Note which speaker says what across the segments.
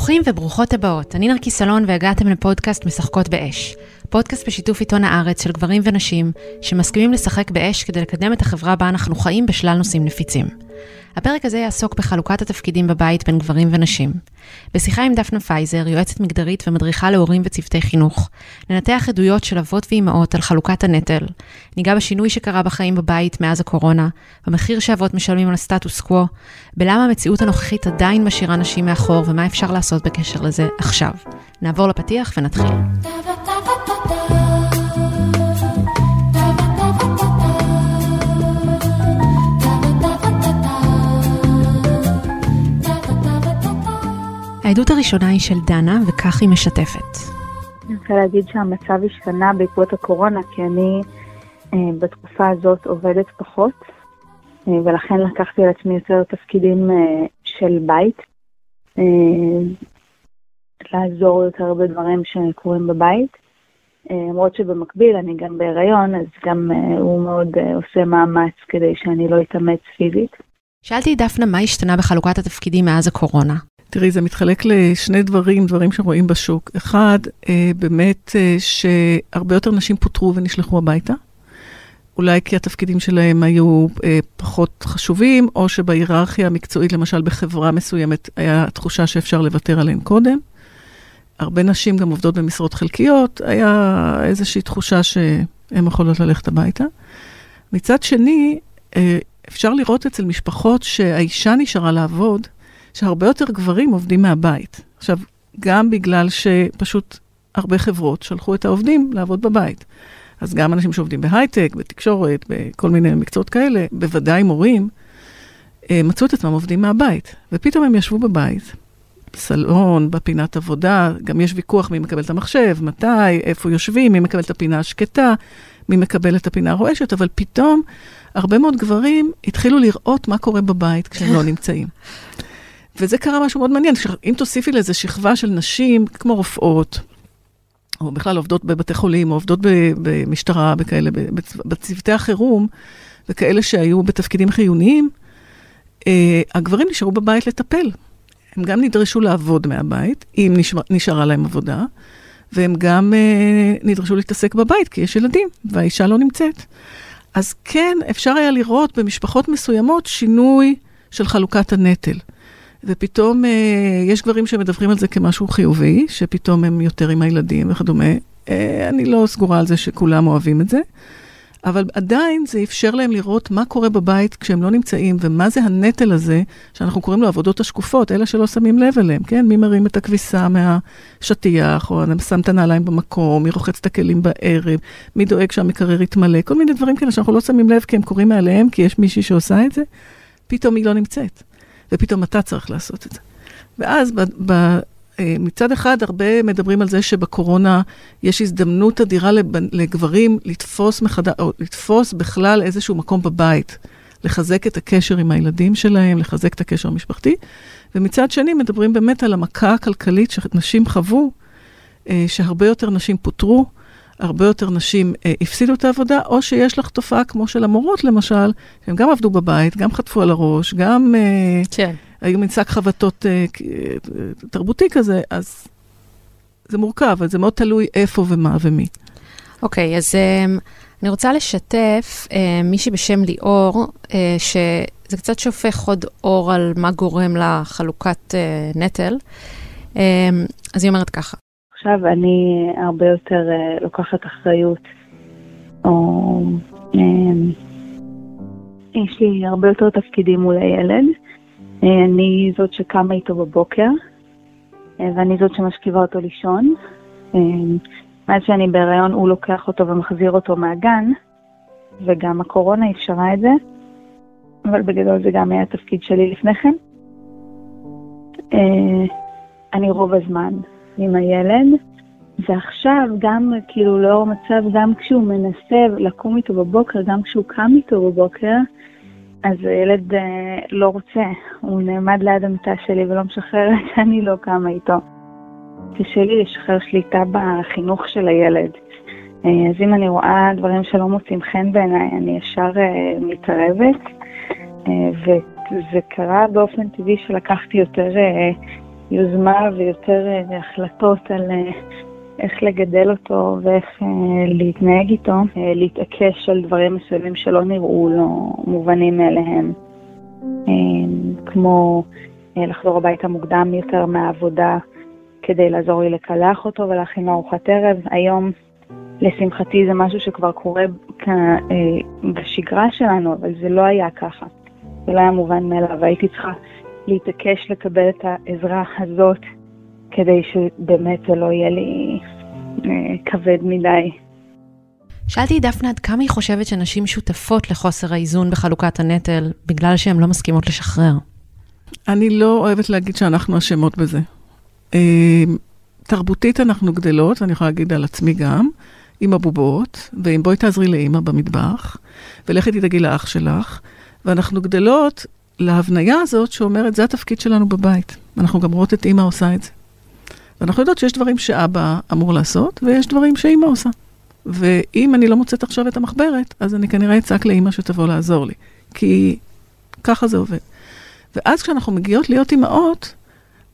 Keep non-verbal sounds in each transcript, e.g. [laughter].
Speaker 1: ברוכים וברוכות הבאות, אני נרקי סלון והגעתם לפודקאסט משחקות באש. פודקאסט בשיתוף עיתון הארץ של גברים ונשים שמסכימים לשחק באש כדי לקדם את החברה בה אנחנו חיים בשלל נושאים נפיצים. הפרק הזה יעסוק בחלוקת התפקידים בבית בין גברים ונשים. בשיחה עם דפנה פייזר, יועצת מגדרית ומדריכה להורים וצוותי חינוך, ננתח עדויות של אבות ואימהות על חלוקת הנטל, ניגע בשינוי שקרה בחיים בבית מאז הקורונה, במחיר שאבות משלמים על הסטטוס קוו, בלמה המציאות הנוכחית עדיין משאירה נשים מאחור ומה אפשר לעשות בקשר לזה עכשיו. נעבור לפתיח ונתחיל. העדות הראשונה היא של דנה, וכך היא משתפת.
Speaker 2: אני רוצה להגיד שהמצב השתנה בעקבות הקורונה, כי אני אה, בתקופה הזאת עובדת פחות, אה, ולכן לקחתי על עצמי יותר תפקידים אה, של בית, לעזור יותר בדברים שקורים בבית. למרות שבמקביל אני גם בהיריון, אז גם הוא מאוד עושה מאמץ כדי שאני לא אתאמץ פיזית.
Speaker 1: שאלתי את דפנה מה השתנה בחלוקת התפקידים מאז הקורונה.
Speaker 3: תראי, זה מתחלק לשני דברים, דברים שרואים בשוק. אחד, אה, באמת אה, שהרבה יותר נשים פוטרו ונשלחו הביתה. אולי כי התפקידים שלהם היו אה, פחות חשובים, או שבהיררכיה המקצועית, למשל בחברה מסוימת, היה תחושה שאפשר לוותר עליהם קודם. הרבה נשים גם עובדות במשרות חלקיות, היה איזושהי תחושה שהן יכולות ללכת הביתה. מצד שני, אה, אפשר לראות אצל משפחות שהאישה נשארה לעבוד, שהרבה יותר גברים עובדים מהבית. עכשיו, גם בגלל שפשוט הרבה חברות שלחו את העובדים לעבוד בבית. אז גם אנשים שעובדים בהייטק, בתקשורת, בכל מיני מקצועות כאלה, בוודאי מורים, אה, מצאו את עצמם עובדים מהבית. ופתאום הם ישבו בבית, בסלון, בפינת עבודה, גם יש ויכוח מי מקבל את המחשב, מתי, איפה יושבים, מי מקבל את הפינה השקטה, מי מקבל את הפינה הרועשת, אבל פתאום הרבה מאוד גברים התחילו לראות מה קורה בבית כשהם לא [laughs] נמצאים. וזה קרה משהו מאוד מעניין, אם תוסיפי לזה שכבה של נשים כמו רופאות, או בכלל עובדות בבתי חולים, או עובדות במשטרה, בכאלה, בצוותי החירום, וכאלה שהיו בתפקידים חיוניים, אה, הגברים נשארו בבית לטפל. הם גם נדרשו לעבוד מהבית, אם נשאר, נשארה להם עבודה, והם גם אה, נדרשו להתעסק בבית, כי יש ילדים, והאישה לא נמצאת. אז כן, אפשר היה לראות במשפחות מסוימות שינוי של חלוקת הנטל. ופתאום אה, יש גברים שמדווחים על זה כמשהו חיובי, שפתאום הם יותר עם הילדים וכדומה. אה, אני לא סגורה על זה שכולם אוהבים את זה, אבל עדיין זה אפשר להם לראות מה קורה בבית כשהם לא נמצאים, ומה זה הנטל הזה, שאנחנו קוראים לו עבודות השקופות, אלה שלא שמים לב אליהם, כן? מי מרים את הכביסה מהשטיח, או שם את הנעליים במקום, מי רוחץ את הכלים בערב, מי דואג שהמקרר יתמלא, כל מיני דברים כאלה שאנחנו לא שמים לב כי הם קורים מעליהם, כי יש מישהי שעושה את זה, פתאום היא לא נמצאת. ופתאום אתה צריך לעשות את זה. ואז ב, ב, אה, מצד אחד, הרבה מדברים על זה שבקורונה יש הזדמנות אדירה לגברים לתפוס, מחד... או לתפוס בכלל איזשהו מקום בבית, לחזק את הקשר עם הילדים שלהם, לחזק את הקשר המשפחתי, ומצד שני מדברים באמת על המכה הכלכלית שנשים חוו, אה, שהרבה יותר נשים פוטרו. הרבה יותר נשים אה, הפסידו את העבודה, או שיש לך תופעה כמו של המורות, למשל, שהן גם עבדו בבית, גם חטפו על הראש, גם אה, כן. היו מין שק חבטות אה, אה, תרבותי כזה, אז זה מורכב, אבל זה מאוד תלוי איפה ומה ומי.
Speaker 1: אוקיי, okay, אז אה, אני רוצה לשתף אה, מישהי בשם ליאור, אה, שזה קצת שופך עוד אור על מה גורם לחלוקת אה, נטל. אה, אז היא אומרת ככה.
Speaker 2: עכשיו אני הרבה יותר uh, לוקחת אחריות, או um, יש לי הרבה יותר תפקידים מול הילד. Uh, אני זאת שקמה איתו בבוקר, uh, ואני זאת שמשכיבה אותו לישון. מאז שאני בהיריון הוא לוקח אותו ומחזיר אותו מהגן, וגם הקורונה אפשרה את זה, אבל בגדול זה גם היה התפקיד שלי לפני כן. אני רוב הזמן עם הילד, ועכשיו גם, כאילו, לאור המצב, גם כשהוא מנסה לקום איתו בבוקר, גם כשהוא קם איתו בבוקר, אז הילד אה, לא רוצה, הוא נעמד ליד המיטה שלי ולא משחרר שאני לא קמה איתו. קשה לי לשחרר שליטה בחינוך של הילד. אה, אז אם אני רואה דברים שלא מוצאים חן בעיניי, אני ישר אה, מתערבת, אה, וזה קרה באופן טבעי שלקחתי יותר אה, יוזמה ויותר אה, החלטות על אה, איך לגדל אותו ואיך להתנהג איתו, להתעקש על דברים מסוימים שלא נראו לו מובנים מאליהם, כמו לחזור הביתה מוקדם יותר מהעבודה כדי לעזור לי לקלח אותו ולהכין לו ארוחת ערב. היום, לשמחתי, זה משהו שכבר קורה בשגרה שלנו, אבל זה לא היה ככה. זה לא היה מובן מאליו, והייתי צריכה להתעקש לקבל את העזרה הזאת, כדי שבאמת זה לא יהיה לי אה, כבד מדי.
Speaker 1: שאלתי את דפנה עד כמה היא חושבת שנשים שותפות לחוסר האיזון בחלוקת הנטל, בגלל שהן לא מסכימות לשחרר.
Speaker 3: אני לא אוהבת להגיד שאנחנו אשמות בזה. אה, תרבותית אנחנו גדלות, ואני יכולה להגיד על עצמי גם, עם הבובות, ועם בואי תעזרי לאימא במטבח, ולכי תדאגי לאח שלך, ואנחנו גדלות להבניה הזאת שאומרת, זה התפקיד שלנו בבית. אנחנו גם רואות את אימא עושה את זה. ואנחנו יודעות שיש דברים שאבא אמור לעשות, ויש דברים שאימא עושה. ואם אני לא מוצאת עכשיו את המחברת, אז אני כנראה אצעק לאימא שתבוא לעזור לי. כי ככה זה עובד. ואז כשאנחנו מגיעות להיות אימהות,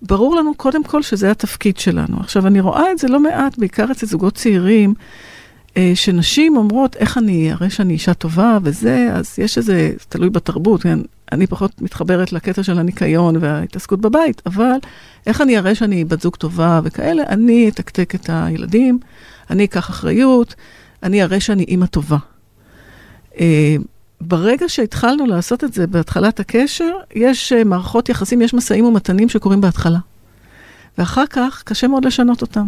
Speaker 3: ברור לנו קודם כל שזה התפקיד שלנו. עכשיו, אני רואה את זה לא מעט, בעיקר אצל זוגות צעירים, אה, שנשים אומרות, איך אני הרי שאני אישה טובה וזה, אז יש איזה, תלוי בתרבות, כן? אני פחות מתחברת לקטע של הניקיון וההתעסקות בבית, אבל איך אני אראה שאני בת זוג טובה וכאלה, אני אתקתק את הילדים, אני אקח אחריות, אני אראה שאני אימא טובה. אה, ברגע שהתחלנו לעשות את זה בהתחלת הקשר, יש אה, מערכות יחסים, יש משאים ומתנים שקורים בהתחלה. ואחר כך קשה מאוד לשנות אותם.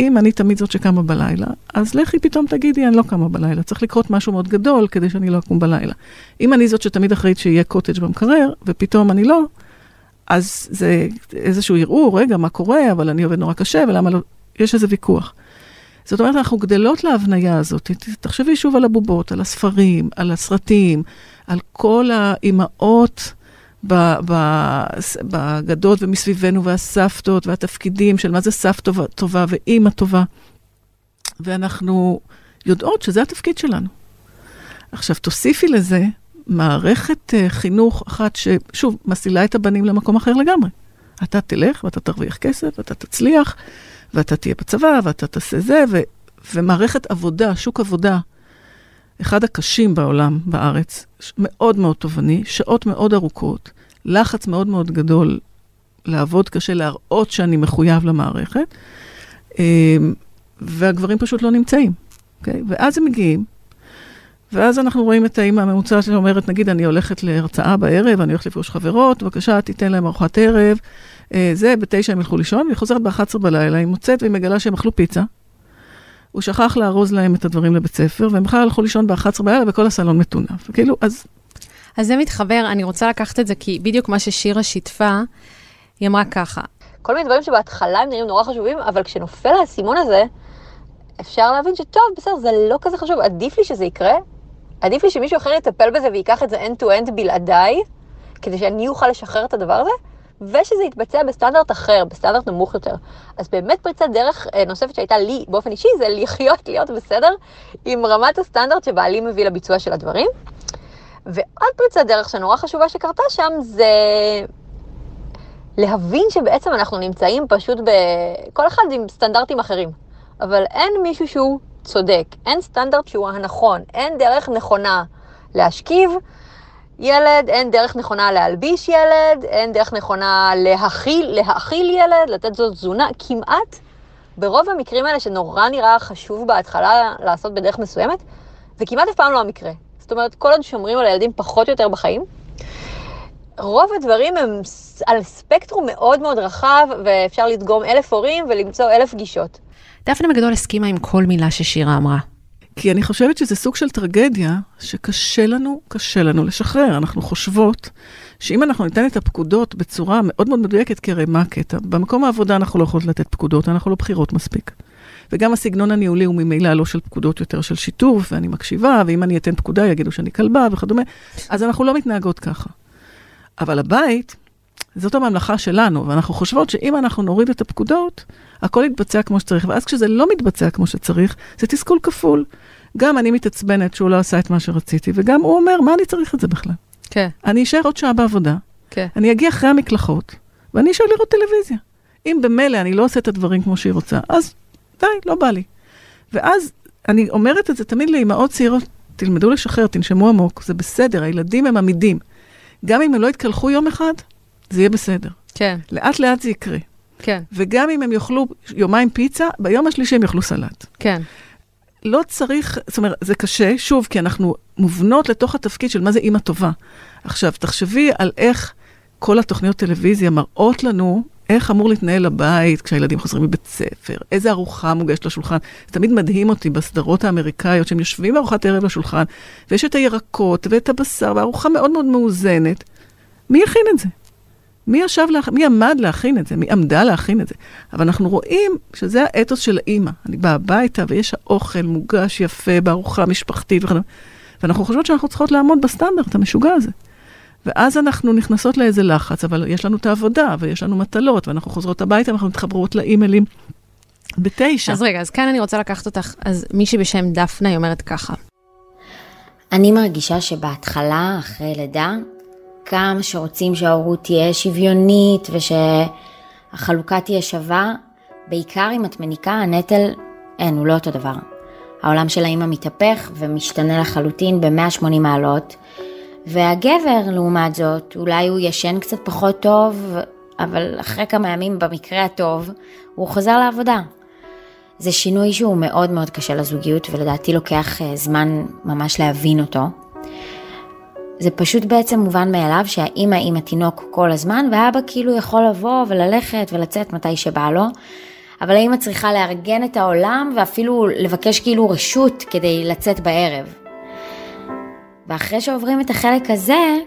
Speaker 3: אם אני תמיד זאת שקמה בלילה, אז לכי פתאום תגידי, אני לא קמה בלילה. צריך לקרות משהו מאוד גדול כדי שאני לא אקום בלילה. אם אני זאת שתמיד אחראית שיהיה קוטג' במקרר, ופתאום אני לא, אז זה איזשהו ערעור, רגע, מה קורה, אבל אני עובד נורא קשה, ולמה לא... יש איזה ויכוח. זאת אומרת, אנחנו גדלות להבניה הזאת. תחשבי שוב על הבובות, על הספרים, על הסרטים, על כל האימהות. בגדות ומסביבנו והסבתות והתפקידים של מה זה סבתא טובה ואימא טובה. ואנחנו יודעות שזה התפקיד שלנו. עכשיו, תוסיפי לזה מערכת uh, חינוך אחת ששוב, מסילה את הבנים למקום אחר לגמרי. אתה תלך ואתה תרוויח כסף ואתה תצליח ואתה תהיה בצבא ואתה תעשה זה, ו, ומערכת עבודה, שוק עבודה, אחד הקשים בעולם, בארץ, מאוד מאוד תובעני, שעות מאוד ארוכות, לחץ מאוד מאוד גדול לעבוד קשה, להראות שאני מחויב למערכת, אמ, והגברים פשוט לא נמצאים, אוקיי? Okay? ואז הם מגיעים, ואז אנחנו רואים את האימא הממוצעת שאומרת, נגיד, אני הולכת להרצאה בערב, אני הולכת לפגוש חברות, בבקשה, תיתן להם ארוחת ערב, אה, זה, בתשע הם ילכו לישון, והיא חוזרת ב-11 בלילה, היא מוצאת והיא מגלה שהם אכלו פיצה. הוא שכח לארוז להם את הדברים לבית ספר, והם בכלל הלכו לישון ב-11 בלילה וכל הסלון מטונף. כאילו, אז
Speaker 1: אז זה מתחבר, אני רוצה לקחת את זה כי בדיוק מה ששירה שיתפה, היא אמרה ככה.
Speaker 4: כל מיני דברים שבהתחלה הם נראים נורא חשובים, אבל כשנופל האסימון הזה, אפשר להבין שטוב, בסדר, זה לא כזה חשוב, עדיף לי שזה יקרה, עדיף לי שמישהו אחר יטפל בזה וייקח את זה end-to-end בלעדיי, כדי שאני אוכל לשחרר את הדבר הזה, ושזה יתבצע בסטנדרט אחר, בסטנדרט נמוך יותר. אז באמת פריצת דרך אה, נוספת שהייתה לי באופן אישי, זה לחיות, להיות בסדר עם רמת הסטנדרט שבעלי מביא לביצוע של הדברים. ועוד פריצת דרך שנורא חשובה שקרתה שם זה להבין שבעצם אנחנו נמצאים פשוט ב... כל אחד עם סטנדרטים אחרים. אבל אין מישהו שהוא צודק, אין סטנדרט שהוא הנכון, אין דרך נכונה להשכיב ילד, אין דרך נכונה להלביש ילד, אין דרך נכונה להכיל, להאכיל ילד, לתת זאת תזונה, כמעט ברוב המקרים האלה שנורא נראה חשוב בהתחלה לעשות בדרך מסוימת, זה כמעט אף פעם לא המקרה. זאת אומרת, כל עוד שומרים על הילדים פחות או יותר בחיים, רוב הדברים הם על ספקטרום מאוד מאוד רחב, ואפשר לדגום אלף הורים ולמצוא אלף גישות.
Speaker 1: דפנה בגדול הסכימה עם כל מילה ששירה אמרה.
Speaker 3: כי אני חושבת שזה סוג של טרגדיה שקשה לנו, קשה לנו לשחרר. אנחנו חושבות שאם אנחנו ניתן את הפקודות בצורה מאוד מאוד מדויקת, כי הרי מה הקטע? במקום העבודה אנחנו לא יכולות לתת פקודות, אנחנו לא בחירות מספיק. וגם הסגנון הניהולי הוא ממילא לא של פקודות יותר של שיתוף, ואני מקשיבה, ואם אני אתן פקודה יגידו שאני כלבה וכדומה, אז אנחנו לא מתנהגות ככה. אבל הבית, זאת הממלכה שלנו, ואנחנו חושבות שאם אנחנו נוריד את הפקודות, הכל יתבצע כמו שצריך, ואז כשזה לא מתבצע כמו שצריך, זה תסכול כפול. גם אני מתעצבנת שהוא לא עשה את מה שרציתי, וגם הוא אומר, מה אני צריך את זה בכלל?
Speaker 1: כן.
Speaker 3: אני אשאר עוד שעה בעבודה, כן. אני אגיע אחרי המקלחות, ואני אשאר לראות טלוויזיה. אם במילא אני לא עושה את הדברים כמו שהיא רוצה, אז די, לא בא לי. ואז אני אומרת את זה תמיד לאימהות צעירות, תלמדו לשחרר, תנשמו עמוק, זה בסדר, הילדים הם עמידים. גם אם הם לא יתקלחו יום אחד, זה יהיה בסדר.
Speaker 1: כן,
Speaker 3: לאט לאט זה יקרה.
Speaker 1: כן,
Speaker 3: וגם אם הם יאכלו יומיים פיצה, ביום השלישי הם יאכלו סלט.
Speaker 1: כן.
Speaker 3: לא צריך, זאת אומרת, זה קשה, שוב, כי אנחנו מובנות לתוך התפקיד של מה זה אימא טובה. עכשיו, תחשבי על איך כל התוכניות טלוויזיה מראות לנו איך אמור להתנהל הבית כשהילדים חוזרים מבית ספר, איזה ארוחה מוגשת לשולחן. זה תמיד מדהים אותי בסדרות האמריקאיות, שהם יושבים בארוחת ערב לשולחן, ויש את הירקות ואת הבשר, וארוחה מאוד מאוד מאוזנת. מי יכין את זה? מי ישב, להכ... מי עמד להכין את זה? מי עמדה להכין את זה? אבל אנחנו רואים שזה האתוס של האימא. אני באה הביתה ויש האוכל מוגש יפה בארוחה משפחתית וכדומה. ואנחנו חושבות שאנחנו צריכות לעמוד בסטנדרט המשוגע הזה. ואז אנחנו נכנסות לאיזה לחץ, אבל יש לנו את העבודה, ויש לנו מטלות, ואנחנו חוזרות הביתה, ואנחנו מתחברות לאימיילים בתשע.
Speaker 1: אז רגע, אז כאן אני רוצה לקחת אותך, אז מישהי בשם דפנה, היא אומרת ככה.
Speaker 5: אני מרגישה שבהתחלה, אחרי לידה, כמה שרוצים שההורות תהיה שוויונית ושהחלוקה תהיה שווה, בעיקר אם את מניקה, הנטל, אין, הוא לא אותו דבר. העולם של האימא מתהפך ומשתנה לחלוטין ב-180 מעלות, והגבר, לעומת זאת, אולי הוא ישן קצת פחות טוב, אבל אחרי כמה ימים, במקרה הטוב, הוא חוזר לעבודה. זה שינוי שהוא מאוד מאוד קשה לזוגיות, ולדעתי לוקח אה, זמן ממש להבין אותו. זה פשוט בעצם מובן מאליו שהאימא עם התינוק כל הזמן, והאבא כאילו יכול לבוא וללכת ולצאת מתי שבא לו, אבל האימא צריכה לארגן את העולם ואפילו לבקש כאילו רשות כדי לצאת בערב. ואחרי שעוברים את החלק הזה,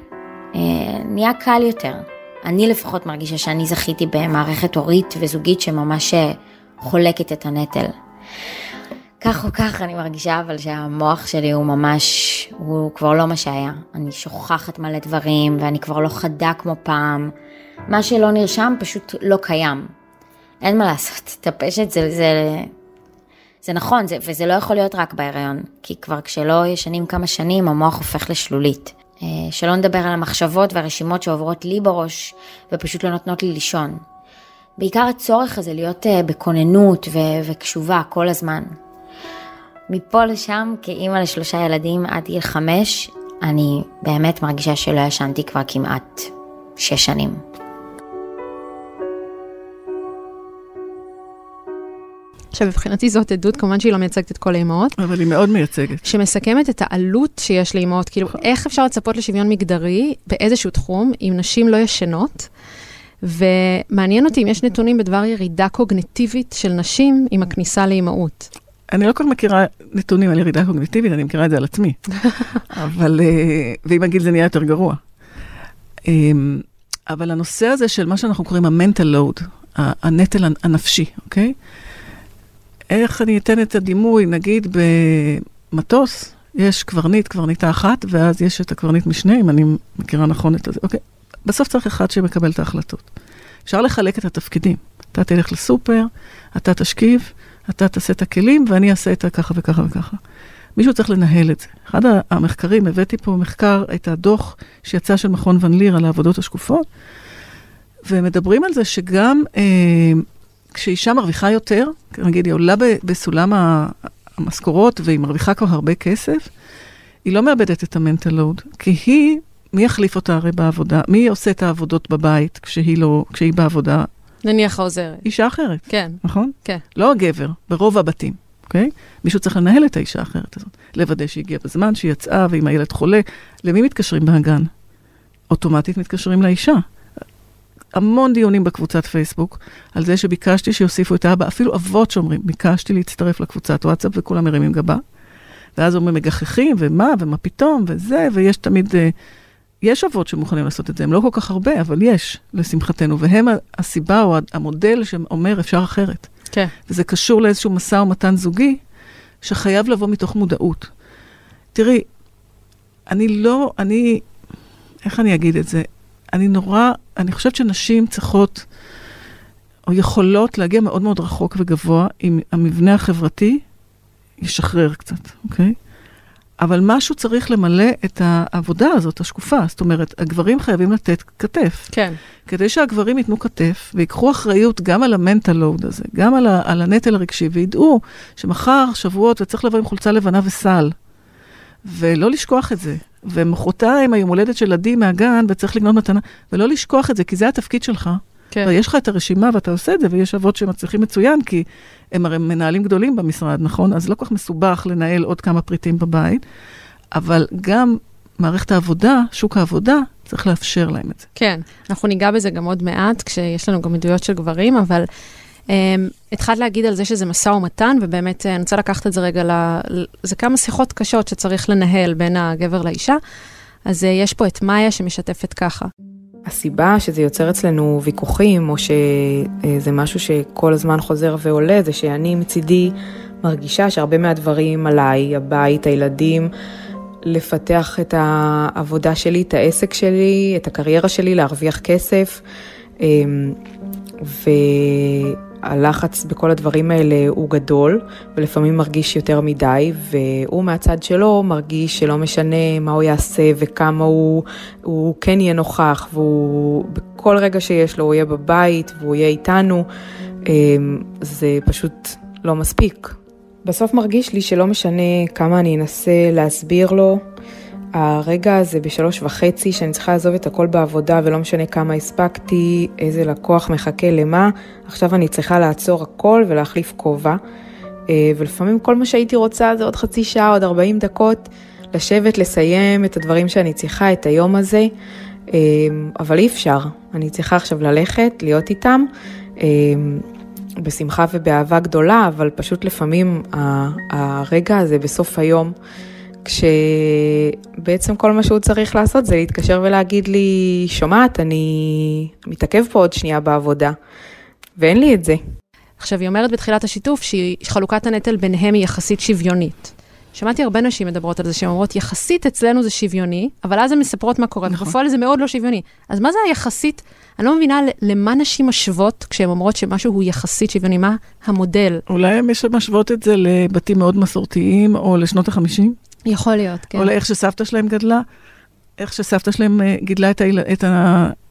Speaker 5: אה, נהיה קל יותר. אני לפחות מרגישה שאני זכיתי במערכת הורית וזוגית שממש אה, חולקת את הנטל. כך או כך אני מרגישה אבל שהמוח שלי הוא ממש, הוא כבר לא מה שהיה. אני שוכחת מלא דברים ואני כבר לא חדה כמו פעם. מה שלא נרשם פשוט לא קיים. אין מה לעשות, [laughs] טפשת זה, זה, זה נכון, זה, וזה לא יכול להיות רק בהיריון, כי כבר כשלא ישנים כמה שנים המוח הופך לשלולית. אה, שלא נדבר על המחשבות והרשימות שעוברות לי בראש ופשוט לא נותנות לי לישון. בעיקר הצורך הזה להיות אה, בכוננות ו- וקשובה כל הזמן. מפה לשם, כאימא לשלושה ילדים עד גיל חמש, אני באמת מרגישה שלא ישנתי כבר כמעט שש שנים.
Speaker 1: עכשיו, מבחינתי זאת עדות, כמובן שהיא לא מייצגת את כל האימהות,
Speaker 3: אבל היא מאוד מייצגת.
Speaker 1: שמסכמת את העלות שיש לאימהות, כאילו, איך אפשר לצפות לשוויון מגדרי באיזשהו תחום, אם נשים לא ישנות, ומעניין אותי אם יש נתונים בדבר ירידה קוגניטיבית של נשים עם הכניסה לאימהות.
Speaker 3: אני לא כל כך מכירה נתונים על ירידה קוגניטיבית, אני מכירה את זה על עצמי. [laughs] אבל, אה, ועם הגיל זה נהיה יותר גרוע. אמ, אבל הנושא הזה של מה שאנחנו קוראים ה-mental load, ה- הנטל הנפשי, אוקיי? איך אני אתן את הדימוי, נגיד במטוס, יש קברניט, קברניטה אחת, ואז יש את הקברניט משנה, אם אני מכירה נכון את זה, אוקיי? בסוף צריך אחד שמקבל את ההחלטות. אפשר לחלק את התפקידים. אתה תלך לסופר, אתה תשכיב, אתה תעשה את הכלים, ואני אעשה את הככה וככה וככה. מישהו צריך לנהל את זה. אחד המחקרים, הבאתי פה מחקר, את הדוח שיצא של מכון ון ליר על העבודות השקופות, ומדברים על זה שגם אה, כשאישה מרוויחה יותר, נגיד היא עולה ב- בסולם המשכורות והיא מרוויחה כבר הרבה כסף, היא לא מאבדת את המנטל לואוד, כי היא, מי יחליף אותה הרי בעבודה? מי עושה את העבודות בבית כשהיא, לא, כשהיא בעבודה?
Speaker 1: נניח העוזרת.
Speaker 3: אישה אחרת,
Speaker 1: כן,
Speaker 3: נכון?
Speaker 1: כן.
Speaker 3: לא הגבר, ברוב הבתים, אוקיי? מישהו צריך לנהל את האישה האחרת הזאת. לוודא שהיא הגיעה בזמן, שהיא יצאה, ואם הילד חולה. למי מתקשרים בהגן? אוטומטית מתקשרים לאישה. המון דיונים בקבוצת פייסבוק על זה שביקשתי שיוסיפו את האבא, אפילו אבות שאומרים, ביקשתי להצטרף לקבוצת וואטסאפ וכולם מרימים גבה. ואז אומרים מגחכים, ומה, ומה פתאום, וזה, ויש תמיד, אה, יש אבות שמוכנים לעשות את זה, הם לא כל כך הרבה, אבל יש, לשמחתנו, והם הסיבה או המודל שאומר אפשר אחרת.
Speaker 1: כן.
Speaker 3: וזה קשור לאיזשהו משא ומתן זוגי, שחייב לבוא מתוך מודעות. תראי, אני לא, אני, איך אני אגיד את זה? אני נורא, אני חושבת שנשים צריכות, או יכולות להגיע מאוד מאוד רחוק וגבוה, אם המבנה החברתי ישחרר קצת, אוקיי? אבל משהו צריך למלא את העבודה הזאת, השקופה. זאת אומרת, הגברים חייבים לתת כתף.
Speaker 1: כן.
Speaker 3: כדי שהגברים ייתנו כתף ויקחו אחריות גם על המנטל לואוד הזה, גם על, ה- על הנטל הרגשי, וידעו שמחר, שבועות, וצריך לבוא עם חולצה לבנה וסל. ולא לשכוח את זה. ומחרתיים היום הולדת של עדי מהגן, וצריך לקנות מתנה, ולא לשכוח את זה, כי זה התפקיד שלך.
Speaker 1: כן.
Speaker 3: ויש לך את הרשימה ואתה עושה את זה, ויש אבות שמצליחים מצוין, כי הם הרי מנהלים גדולים במשרד, נכון? אז לא כל כך מסובך לנהל עוד כמה פריטים בבית, אבל גם מערכת העבודה, שוק העבודה, צריך לאפשר להם את זה.
Speaker 1: כן, אנחנו ניגע בזה גם עוד מעט, כשיש לנו גם עדויות של גברים, אבל התחלת להגיד על זה שזה משא ומתן, ובאמת אה, אני רוצה לקחת את זה רגע, ל... זה כמה שיחות קשות שצריך לנהל בין הגבר לאישה. אז uh, יש פה את מאיה שמשתפת ככה.
Speaker 6: הסיבה שזה יוצר אצלנו ויכוחים, או שזה משהו שכל הזמן חוזר ועולה, זה שאני מצידי מרגישה שהרבה מהדברים עליי, הבית, הילדים, לפתח את העבודה שלי, את העסק שלי, את הקריירה שלי, להרוויח כסף. אמ, והלחץ בכל הדברים האלה הוא גדול, ולפעמים מרגיש יותר מדי, והוא מהצד שלו מרגיש שלא משנה מה הוא יעשה וכמה הוא, הוא כן יהיה נוכח, והוא בכל רגע שיש לו הוא יהיה בבית והוא יהיה איתנו, אמ, זה פשוט לא מספיק. בסוף מרגיש לי שלא משנה כמה אני אנסה להסביר לו, הרגע הזה בשלוש וחצי, שאני צריכה לעזוב את הכל בעבודה ולא משנה כמה הספקתי, איזה לקוח מחכה למה, עכשיו אני צריכה לעצור הכל ולהחליף כובע. אה, ולפעמים כל מה שהייתי רוצה זה עוד חצי שעה, עוד 40 דקות, לשבת, לסיים את הדברים שאני צריכה, את היום הזה, אה, אבל אי אפשר. אני צריכה עכשיו ללכת, להיות איתם. אה, בשמחה ובאהבה גדולה, אבל פשוט לפעמים הרגע הזה בסוף היום, כשבעצם כל מה שהוא צריך לעשות זה להתקשר ולהגיד לי, שומעת, אני מתעכב פה עוד שנייה בעבודה, ואין לי את זה.
Speaker 1: עכשיו, היא אומרת בתחילת השיתוף שחלוקת הנטל ביניהם היא יחסית שוויונית. שמעתי הרבה נשים מדברות על זה, שהן אומרות, יחסית אצלנו זה שוויוני, אבל אז הן מספרות מה קורה,
Speaker 3: נכון.
Speaker 1: ובפועל זה מאוד לא שוויוני. אז מה זה היחסית? אני לא מבינה למה נשים משוות כשהן אומרות שמשהו הוא יחסית שוויוני, מה המודל?
Speaker 3: אולי יש משוות את זה לבתים מאוד מסורתיים, או לשנות ה-50,
Speaker 1: יכול להיות, כן.
Speaker 3: או לאיך שסבתא שלהם גדלה, איך שסבתא שלהם אה, גידלה את, היל... את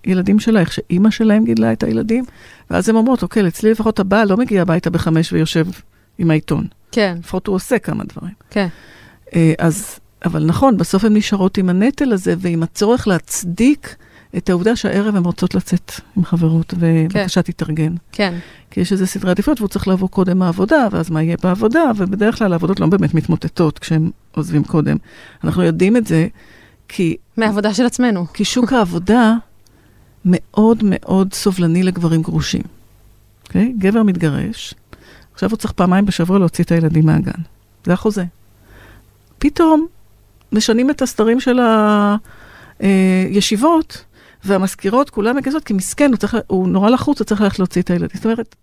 Speaker 3: הילדים שלה, איך שאימא שלהם גידלה את הילדים, ואז הן אומרות, אוקיי, אצלי לפחות הבעל לא מגיע הביתה בחמש ויושב עם העיתון.
Speaker 1: כן,
Speaker 3: לפחות הוא עושה כמה דברים.
Speaker 1: כן.
Speaker 3: אה, אז, אבל נכון, בסוף הן נשארות עם הנטל הזה ועם הצורך להצדיק את העובדה שהערב הן רוצות לצאת עם חברות, ובבקשה תתארגן.
Speaker 1: כן,
Speaker 3: כי יש איזה סדרי עדיפויות והוא צריך לעבור קודם מהעבודה, ואז מה יהיה בעבודה, ובדרך כלל העבודות לא באמת מתמוטטות כשהם עוזבים קודם. אנחנו יודעים את זה כי,
Speaker 1: מהעבודה של עצמנו.
Speaker 3: כי שוק העבודה מאוד מאוד סובלני לגברים גרושים. אוקיי? גבר מתגרש, עכשיו הוא צריך פעמיים בשבוע להוציא את הילדים מהגן. זה החוזה. פתאום משנים את הסדרים של הישיבות, והמזכירות כולן מגייסות, כי מסכן, הוא, צריך, הוא נורא לחוץ, הוא צריך ללכת להוציא את הילדים. זאת אומרת,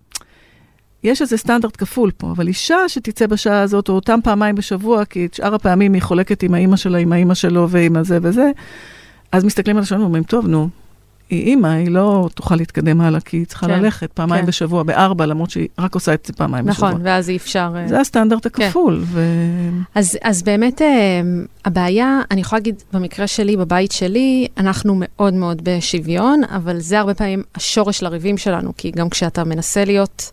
Speaker 3: יש איזה סטנדרט כפול פה, אבל אישה שתצא בשעה הזאת, או אותם פעמיים בשבוע, כי את שאר הפעמים היא חולקת עם האימא שלה, עם האימא שלו ועם הזה וזה, אז מסתכלים על השעון ואומרים, טוב, נו, היא אימא, היא לא תוכל להתקדם הלאה, כי היא צריכה
Speaker 1: כן,
Speaker 3: ללכת פעמיים
Speaker 1: כן.
Speaker 3: בשבוע, בארבע, למרות שהיא רק עושה את זה פעמיים בשבוע.
Speaker 1: נכון, ואז אי אפשר... אה,
Speaker 3: זה הסטנדרט הכפול, ו...
Speaker 1: אז, אז באמת אה, הבעיה, אני יכולה להגיד, במקרה שלי, בבית שלי, אנחנו מאוד מאוד בשוויון, אבל זה הרבה פעמים השורש לריבים שלנו, כי גם כשאתה מנסה להיות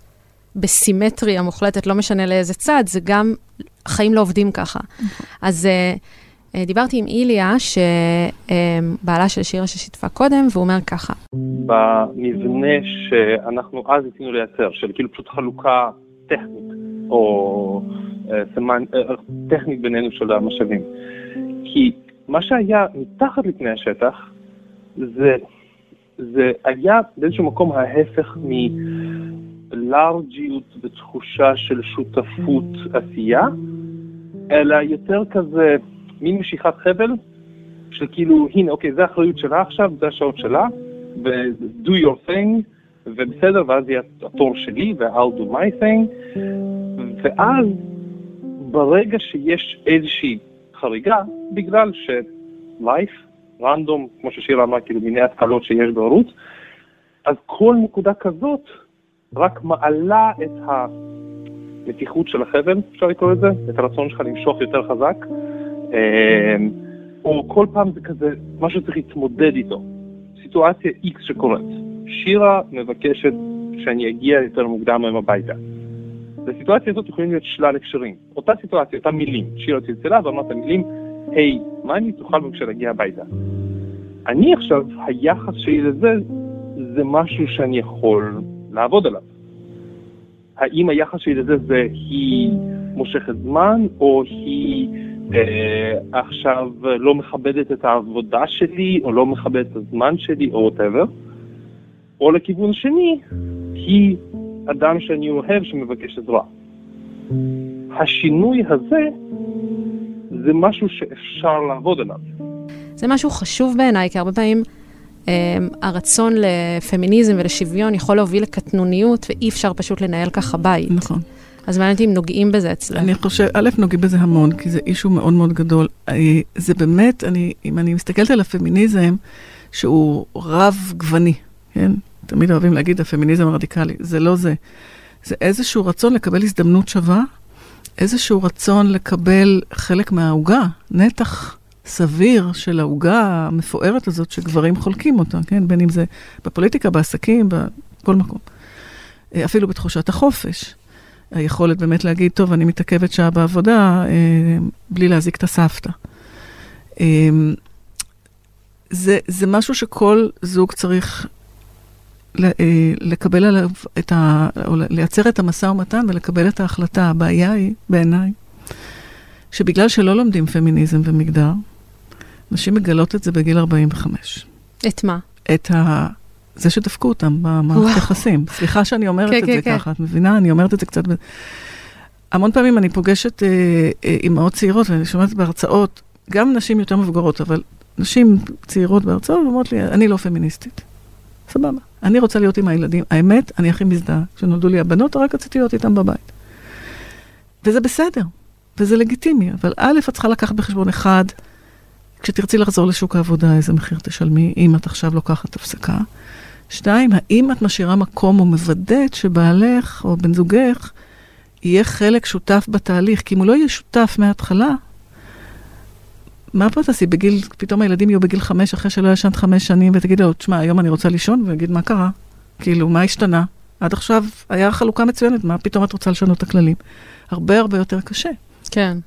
Speaker 1: בסימטריה מוחלטת, לא משנה לאיזה צד, זה גם, החיים לא עובדים ככה. אז אה, אה, דיברתי עם איליה, שבעלה של שירה ששיתפה קודם, והוא אומר ככה,
Speaker 7: במבנה שאנחנו אז ניסינו לייצר, של כאילו פשוט חלוקה טכנית, או אה, סמנ... אה, טכנית בינינו של המשאבים. כי מה שהיה מתחת לפני השטח, זה, זה היה באיזשהו מקום ההפך מלארג'יות ותחושה של שותפות עשייה, אלא יותר כזה מין משיכת חבל, של כאילו, הנה, אוקיי, זה האחריות שלה עכשיו, זה השעות שלה, ו-do your thing, ובסדר, ואז יהיה התור שלי, ו-I'll do my thing, ואז ברגע שיש איזושהי חריגה, בגלל ש-life, רנדום, כמו ששירה אמרה, כאילו מיני התקלות שיש בהורות, אז כל נקודה כזאת רק מעלה את המתיחות של החבל, אפשר לקרוא לזה, את הרצון שלך למשוך יותר חזק, או כל פעם זה כזה, משהו צריך להתמודד איתו. סיטואציה X שקורית. שירה מבקשת שאני אגיע יותר מוקדם היום הביתה. בסיטואציה הזאת יכולים להיות שלל הקשרים. אותה סיטואציה, אותה מילים. שירה צלצלה ואמרת מילים, היי, מה אני תוכל בבקשה להגיע הביתה? אני עכשיו, היחס שלי לזה, זה משהו שאני יכול לעבוד עליו. האם היחס שלי לזה זה היא מושכת זמן, או היא עכשיו לא מכבדת את העבודה שלי, או לא מכבדת את הזמן שלי, או וואטאבר. או לכיוון שני, היא אדם שאני אוהב שמבקש עזרה. השינוי הזה זה משהו שאפשר לעבוד עליו.
Speaker 1: זה משהו חשוב בעיניי, כי הרבה פעמים אה, הרצון לפמיניזם ולשוויון יכול להוביל לקטנוניות, ואי אפשר פשוט לנהל ככה בית.
Speaker 3: נכון.
Speaker 1: אז מעניין אותי אם נוגעים בזה אצלך.
Speaker 3: אני חושב, א', נוגעים בזה המון, כי זה אישו מאוד מאוד גדול. אה, זה באמת, אני, אם אני מסתכלת על הפמיניזם, שהוא רב-גווני, כן? תמיד אוהבים להגיד הפמיניזם הרדיקלי, זה לא זה. זה איזשהו רצון לקבל הזדמנות שווה, איזשהו רצון לקבל חלק מהעוגה, נתח סביר של העוגה המפוארת הזאת שגברים חולקים אותה, כן? בין אם זה בפוליטיקה, בעסקים, בכל מקום. אה, אפילו בתחושת החופש. היכולת באמת להגיד, טוב, אני מתעכבת שעה בעבודה אה, בלי להזיק את הסבתא. אה, זה, זה משהו שכל זוג צריך אה, לקבל עליו את ה... או לייצר את המשא ומתן ולקבל את ההחלטה. הבעיה היא, בעיניי, שבגלל שלא לומדים פמיניזם ומגדר, נשים מגלות את זה בגיל 45.
Speaker 1: את מה?
Speaker 3: את ה... זה שדפקו אותם במערכת יחסים. סליחה שאני אומרת כן, את כן, זה כן. ככה, את מבינה? אני אומרת את זה קצת... המון פעמים אני פוגשת אה, אה, אימהות צעירות, ואני שומעת בהרצאות, גם נשים יותר מבוגרות, אבל נשים צעירות בהרצאות אומרות לי, אני לא פמיניסטית. סבבה. אני רוצה להיות עם הילדים. האמת, אני הכי מזדהה. כשנולדו לי הבנות, רק רציתי להיות איתם בבית. וזה בסדר, וזה לגיטימי, אבל א', את צריכה לקחת בחשבון אחד, כשתרצי לחזור לשוק העבודה, איזה מחיר תשלמי, אם את עכשיו לוקחת הפסקה. שתיים, האם את משאירה מקום או מוודאת שבעלך או בן זוגך יהיה חלק שותף בתהליך? כי אם הוא לא יהיה שותף מההתחלה, מה פה תעשי? בגיל, פתאום הילדים יהיו בגיל חמש, אחרי שלא ישנת חמש שנים, ותגיד לו, תשמע, היום אני רוצה לישון, ויגיד, מה קרה? כאילו, מה השתנה? עד עכשיו היה חלוקה מצוינת, מה פתאום את רוצה לשנות את הכללים? הרבה הרבה יותר קשה.
Speaker 1: כן.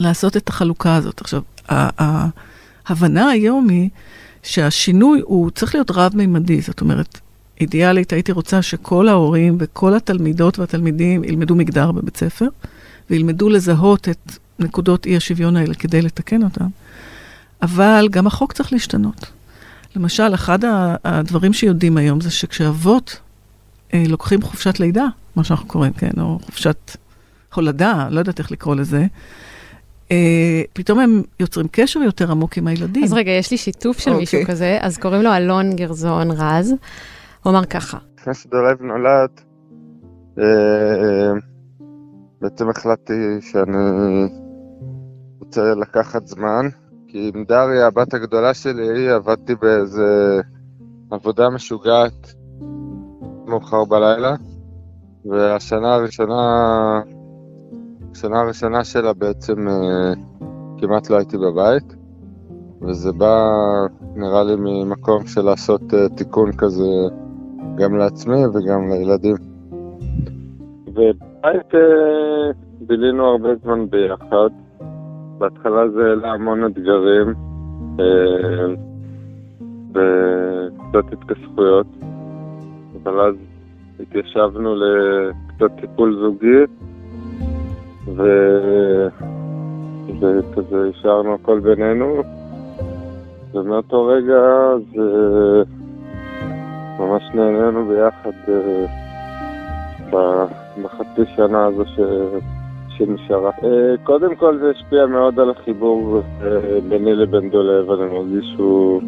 Speaker 3: לעשות את החלוקה הזאת. עכשיו, ההבנה היום היא שהשינוי הוא צריך להיות רב-מימדי, זאת אומרת, אידיאלית הייתי רוצה שכל ההורים וכל התלמידות והתלמידים ילמדו מגדר בבית ספר, וילמדו לזהות את נקודות אי השוויון האלה כדי לתקן אותם. אבל גם החוק צריך להשתנות. למשל, אחד הדברים שיודעים היום זה שכשאבות אה, לוקחים חופשת לידה, מה שאנחנו קוראים, כן, או חופשת הולדה, לא יודעת איך לקרוא לזה, פתאום הם יוצרים קשר יותר עמוק עם הילדים.
Speaker 1: אז רגע, יש לי שיתוף של okay. מישהו אוקיי. כזה, אז קוראים לו אלון גרזון רז. הוא אמר ככה.
Speaker 8: לפני שדולב נולד, אה, אה, בעצם החלטתי שאני רוצה לקחת זמן, כי עם דריה, הבת הגדולה שלי, עבדתי באיזה עבודה משוגעת מאוחר בלילה, והשנה הראשונה, השנה הראשונה שלה בעצם אה, כמעט לא הייתי בבית, וזה בא, נראה לי, ממקום של לעשות אה, תיקון כזה גם לעצמי וגם לילדים. ובבית אה, בילינו הרבה זמן ביחד. בהתחלה זה העלה המון אתגרים וקצת התכספויות, אבל אז התיישבנו לקצת טיפול זוגי ו... וכזה השארנו הכל בינינו ומאותו רגע זה ממש נהנינו ביחד אה, בחצי שנה הזו ש... שנשארה. אה, קודם כל זה השפיע מאוד על החיבור אה, ביני לבין דולב, אני מרגיש שהוא...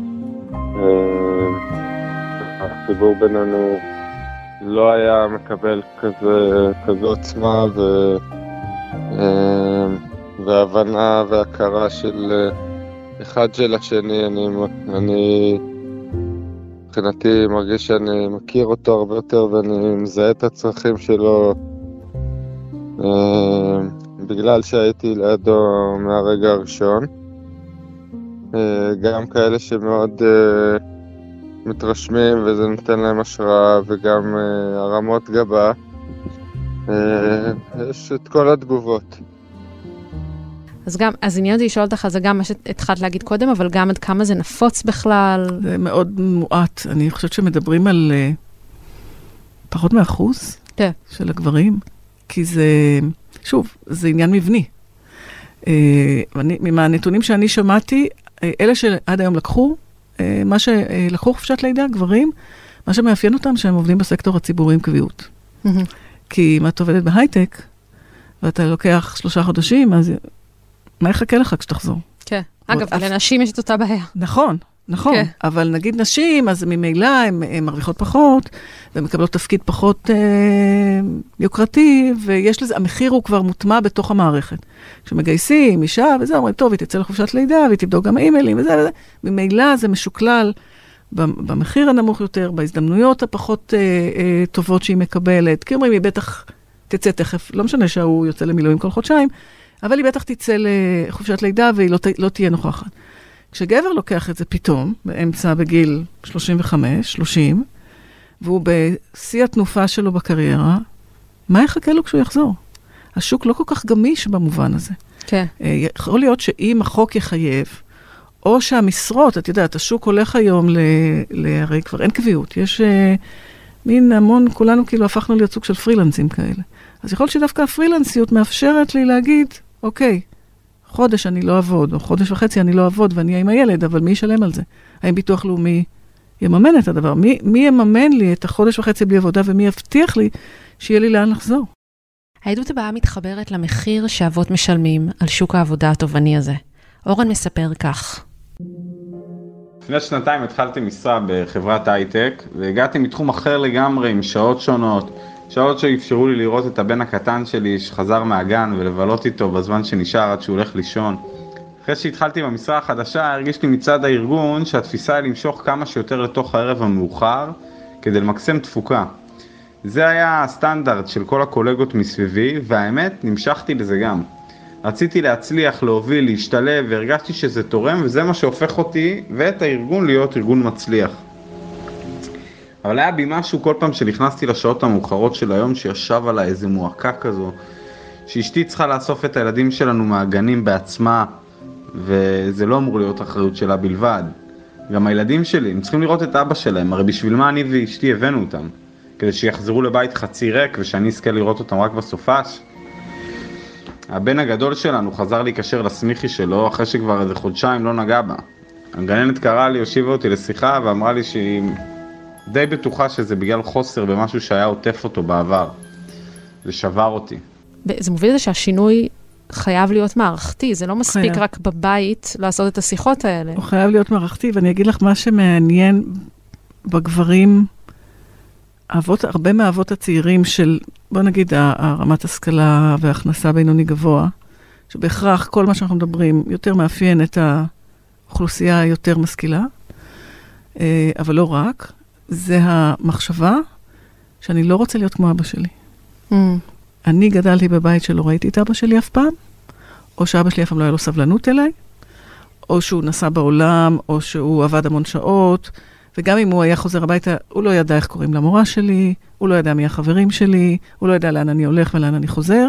Speaker 8: החיבור בינינו לא היה מקבל כזה, כזו עוצמה ו... והבנה והכרה של אחד של השני. אני, אני מבחינתי מרגיש שאני מכיר אותו הרבה יותר ואני מזהה את הצרכים שלו אה, בגלל שהייתי לידו מהרגע הראשון. אה, גם כאלה שמאוד אה, מתרשמים וזה נותן להם השראה וגם אה, הרמות גבה. אה, יש את כל התגובות.
Speaker 1: אז גם, אז עניין אותי לשאול אותך, זה גם מה שהתחלת להגיד קודם, אבל גם עד כמה זה נפוץ בכלל.
Speaker 3: זה מאוד מועט. אני חושבת שמדברים על אה, פחות מאחוז
Speaker 1: כן.
Speaker 3: של הגברים, כי זה, שוב, זה עניין מבני. אה, ואני, מהנתונים שאני שמעתי, אה, אלה שעד היום לקחו, אה, מה שלקחו חופשת לידה, גברים, מה שמאפיין אותם שהם עובדים בסקטור הציבורי עם קביעות.
Speaker 1: מהמם.
Speaker 3: כי אם את עובדת בהייטק, ואתה לוקח שלושה חודשים, אז מה יחכה לך כשתחזור?
Speaker 1: כן.
Speaker 3: עוד
Speaker 1: אגב,
Speaker 3: אף-
Speaker 1: לנשים יש את אותה בעיה.
Speaker 3: נכון, נכון.
Speaker 1: כן.
Speaker 3: אבל נגיד נשים, אז ממילא הן מרוויחות פחות, ומקבלות תפקיד פחות אה, יוקרתי, ויש לזה, המחיר הוא כבר מוטמע בתוך המערכת. כשמגייסים אישה וזה, אומרים, טוב, היא תצא לחופשת לידה, והיא תבדוק גם אימיילים וזה וזה, ממילא זה משוקלל במחיר הנמוך יותר, בהזדמנויות הפחות אה, אה, טובות שהיא מקבלת. כי אומרים, היא בטח תצא תכף, לא משנה שההוא יוצא למילואים כל חודשיים, אבל היא בטח תצא לחופשת לידה והיא לא, לא תהיה נוכחת. כשגבר לוקח את זה פתאום, באמצע, בגיל 35, 30, והוא בשיא התנופה שלו בקריירה, מה יחכה לו כשהוא יחזור? השוק לא כל כך גמיש במובן הזה.
Speaker 1: כן.
Speaker 3: אה, יכול להיות שאם החוק יחייב, או שהמשרות, את יודעת, השוק הולך היום ל... ל הרי כבר אין קביעות, יש אה, מין המון, כולנו כאילו הפכנו להיות סוג של פרילנסים כאלה. אז יכול להיות שדווקא הפרילנסיות מאפשרת לי להגיד, אוקיי, חודש אני לא אעבוד, או חודש וחצי אני לא אעבוד ואני אהיה עם הילד, אבל מי ישלם על זה? האם ביטוח לאומי יממן את הדבר? מי, מי יממן לי את החודש וחצי בלי עבודה ומי יבטיח לי שיהיה לי לאן לחזור?
Speaker 1: העדות הבאה מתחברת למחיר שאבות משלמים על שוק העבודה התובעני הזה. אורן מספר כך.
Speaker 9: לפני שנתיים התחלתי משרה בחברת הייטק והגעתי מתחום אחר לגמרי עם שעות שונות, שעות שאפשרו לי לראות את הבן הקטן שלי שחזר מהגן ולבלות איתו בזמן שנשאר עד שהוא הולך לישון. אחרי שהתחלתי במשרה החדשה הרגיש לי מצד הארגון שהתפיסה היא למשוך כמה שיותר לתוך הערב המאוחר כדי למקסם תפוקה. זה היה הסטנדרט של כל הקולגות מסביבי והאמת נמשכתי לזה גם. רציתי להצליח, להוביל, להשתלב, והרגשתי שזה תורם, וזה מה שהופך אותי ואת הארגון להיות ארגון מצליח. אבל היה בי משהו כל פעם שנכנסתי לשעות המאוחרות של היום, שישב עליי איזה מועקה כזו, שאשתי צריכה לאסוף את הילדים שלנו מהגנים בעצמה, וזה לא אמור להיות אחריות שלה בלבד. גם הילדים שלי, הם צריכים לראות את אבא שלהם, הרי בשביל מה אני ואשתי הבאנו אותם? כדי שיחזרו לבית חצי ריק ושאני אזכה לראות אותם רק בסופש? הבן הגדול שלנו חזר להיקשר לסמיכי שלו אחרי שכבר איזה חודשיים לא נגע בה. הגננת קראה לי, הושיבה אותי לשיחה ואמרה לי שהיא די בטוחה שזה בגלל חוסר במשהו שהיה עוטף אותו בעבר. זה שבר אותי.
Speaker 1: זה מוביל לזה שהשינוי חייב להיות מערכתי, זה לא מספיק
Speaker 3: חייב.
Speaker 1: רק בבית לעשות את השיחות האלה.
Speaker 3: הוא חייב להיות מערכתי, ואני אגיד לך מה שמעניין בגברים, האבות, הרבה מהאבות הצעירים של, בוא נגיד, הרמת השכלה והכנסה בינוני גבוה, שבהכרח כל מה שאנחנו מדברים יותר מאפיין את האוכלוסייה היותר משכילה, אה, אבל לא רק, זה המחשבה שאני לא רוצה להיות כמו אבא שלי.
Speaker 1: Mm,
Speaker 3: אני גדלתי בבית שלא ראיתי את אבא שלי אף פעם, או שאבא שלי אף פעם לא היה לו סבלנות אליי, או שהוא נסע בעולם, או שהוא עבד המון שעות, וגם אם הוא היה חוזר הביתה, הוא לא ידע איך קוראים למורה שלי, הוא לא ידע מי החברים שלי, הוא לא ידע לאן אני הולך ולאן אני חוזר.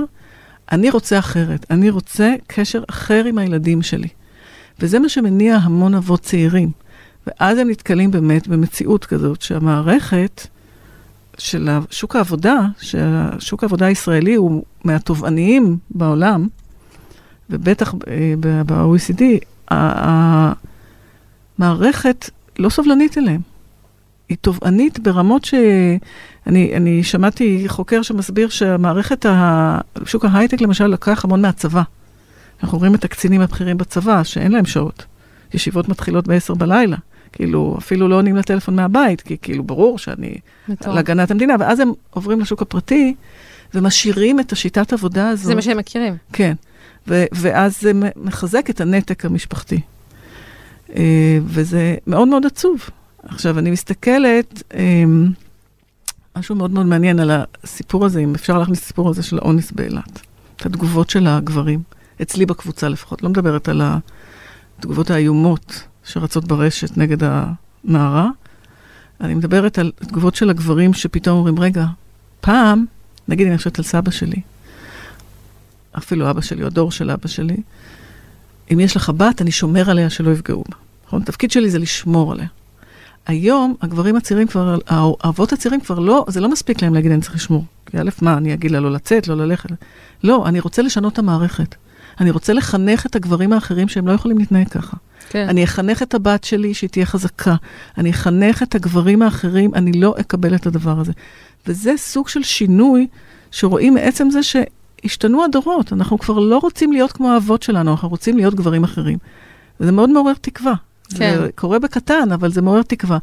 Speaker 3: אני רוצה אחרת, אני רוצה קשר אחר עם הילדים שלי. וזה מה שמניע המון אבות צעירים. ואז הם נתקלים באמת במציאות כזאת, שהמערכת של שוק העבודה, ששוק העבודה הישראלי הוא מהתובעניים בעולם, ובטח אה, ב-OECD, המערכת לא סובלנית אליהם. היא תובענית ברמות ש... אני, אני שמעתי חוקר שמסביר שהמערכת, ה... שוק ההייטק למשל לקח המון מהצבא. אנחנו רואים את הקצינים הבכירים בצבא, שאין להם שעות. ישיבות מתחילות ב-10 בלילה. כאילו, אפילו לא עונים לטלפון מהבית, כי כאילו ברור שאני
Speaker 1: מטורף.
Speaker 3: להגנת המדינה, ואז הם עוברים לשוק הפרטי ומשאירים את השיטת עבודה הזאת.
Speaker 1: זה מה שהם מכירים.
Speaker 3: כן, ו- ואז זה מחזק את הנתק המשפחתי. אה, וזה מאוד מאוד עצוב. עכשיו, אני מסתכלת, אה, משהו מאוד מאוד מעניין על הסיפור הזה, אם אפשר להכניס את הסיפור הזה של האונס באילת. את התגובות של הגברים, אצלי בקבוצה לפחות, לא מדברת על התגובות האיומות שרצות ברשת נגד הנערה. אני מדברת על תגובות של הגברים שפתאום אומרים, רגע, פעם, נגיד אני חושבת על סבא שלי, אפילו אבא שלי, או הדור של אבא שלי, אם יש לך בת, אני שומר עליה שלא יפגעו בה. נכון? התפקיד שלי זה לשמור עליה. היום הגברים הצעירים כבר, האבות הצעירים כבר לא, זה לא מספיק להם להגיד אני צריך לשמור. כי א', מה, אני אגיד לה לא לצאת, לא ללכת? לא, אני רוצה לשנות את המערכת. אני רוצה לחנך את הגברים האחרים שהם לא יכולים להתנהג ככה. כן. אני אחנך את הבת שלי שהיא תהיה חזקה. אני אחנך את הגברים האחרים, אני לא אקבל את הדבר הזה. וזה סוג של שינוי שרואים מעצם זה שהשתנו הדורות. אנחנו כבר לא רוצים להיות כמו האבות שלנו, אנחנו רוצים להיות גברים אחרים. וזה מאוד מעורר תקווה. כן. זה קורה בקטן, אבל זה מעורר תקווה.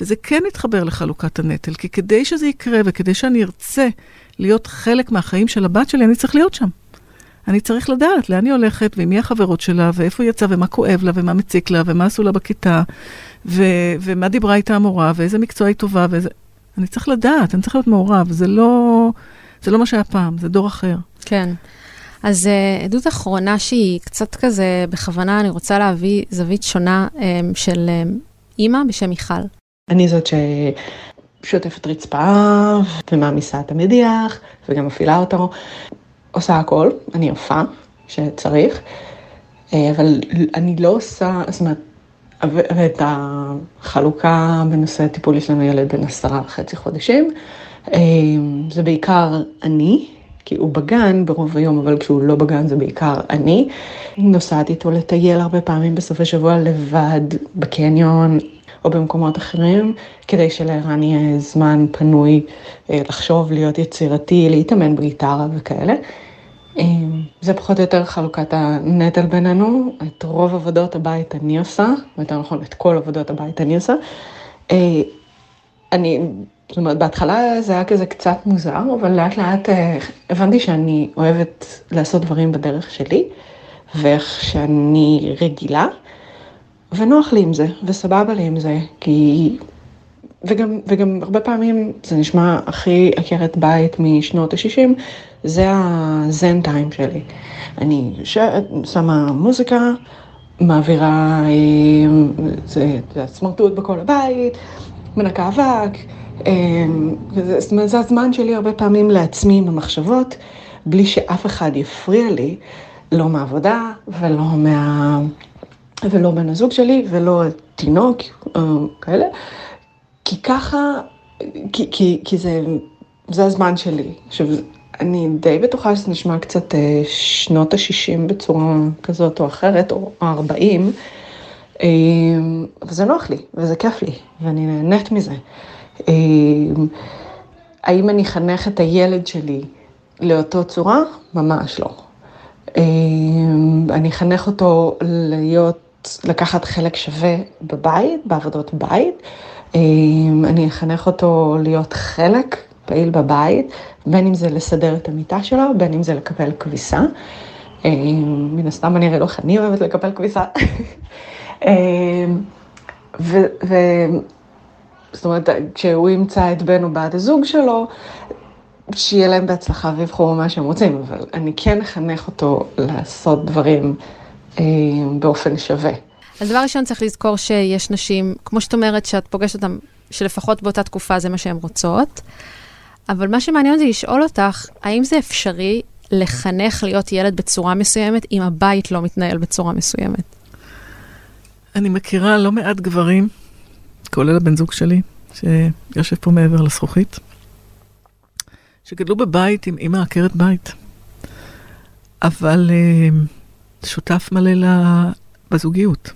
Speaker 3: וזה כן מתחבר לחלוקת הנטל, כי כדי שזה יקרה וכדי שאני ארצה להיות חלק מהחיים של הבת שלי, אני צריך להיות שם. אני צריך לדעת לאן היא הולכת, ומי החברות שלה, ואיפה היא יצאה, ומה כואב לה, ומה מציק לה, ומה עשו לה בכיתה, ו- ומה דיברה איתה המורה, ואיזה מקצוע היא טובה, ואיזה... אני צריך לדעת, אני צריך להיות מעורב. זה לא, זה לא מה שהיה פעם, זה דור אחר.
Speaker 1: כן. אז uh, עדות אחרונה שהיא קצת כזה, בכוונה אני רוצה להביא זווית שונה um, של um, אימא בשם מיכל.
Speaker 10: אני זאת ששוטפת רצפה ומעמיסה את המדיח וגם מפעילה אותו. עושה הכל, אני יפה, שצריך, אבל אני לא עושה, זאת אומרת, ואת החלוקה בנושא טיפול, יש לנו ילד בן עשרה וחצי חודשים, זה בעיקר אני, כי הוא בגן ברוב היום, אבל כשהוא לא בגן זה בעיקר אני. נוסעת איתו לטייל הרבה פעמים בסופי שבוע לבד, בקניון או במקומות אחרים, כדי שלערן יהיה זמן פנוי אה, לחשוב, להיות יצירתי, להתאמן בגיטרה וכאלה. אה, זה פחות או יותר חלוקת הנטל בינינו, את רוב עבודות הבית אני עושה, יותר נכון, את כל עבודות הבית אני עושה. אה, אני, זאת אומרת, בהתחלה זה היה כזה קצת מוזר, אבל לאט לאט אה, הבנתי שאני אוהבת לעשות דברים בדרך שלי, ואיך שאני רגילה, ונוח לי עם זה, וסבבה לי עם זה, כי... וגם, וגם הרבה פעמים זה נשמע הכי עקרת בית משנות ה-60, זה הזן טיים שלי. אני ש... שמה מוזיקה, מעבירה, אה, זה, זה סמרטוט בכל הבית, מנקה אבק, אה, זאת אומרת, זה הזמן שלי הרבה פעמים לעצמי עם המחשבות, בלי שאף אחד יפריע לי, לא מהעבודה ולא מה... ולא בן הזוג שלי ולא תינוק, כאלה, כי ככה, כי, כי, כי זה, זה הזמן שלי. עכשיו, אני די בטוחה שזה נשמע קצת אה, שנות ה-60 בצורה כזאת או אחרת, או ה-40, אה, וזה נוח לי, וזה כיף לי, ואני נהנית מזה. אה, האם אני אחנך את הילד שלי לאותו צורה? ממש לא. אני אחנך אותו להיות, לקחת חלק שווה בבית, בעבודות בית. אני אחנך אותו להיות חלק פעיל בבית, בין אם זה לסדר את המיטה שלו, בין אם זה לקבל כביסה. מן הסתם אני אראה לו איך אני אוהבת לקבל כביסה. [laughs] ו... זאת אומרת, כשהוא ימצא את בן או בת הזוג שלו, שיהיה להם בהצלחה ויבחרו מה שהם רוצים, אבל אני כן אחנך אותו לעשות דברים אה, באופן שווה.
Speaker 1: אז דבר ראשון צריך לזכור שיש נשים, כמו שאת אומרת, שאת פוגשת אותן, שלפחות באותה תקופה זה מה שהן רוצות. אבל מה שמעניין אותי לשאול אותך, האם זה אפשרי לחנך להיות ילד בצורה מסוימת, אם הבית לא מתנהל בצורה מסוימת?
Speaker 3: אני מכירה לא מעט גברים, כולל הבן זוג שלי, שיושב פה מעבר לזכוכית, שגדלו בבית עם אימא עקרת בית, אבל uh, שותף מלא בזוגיות.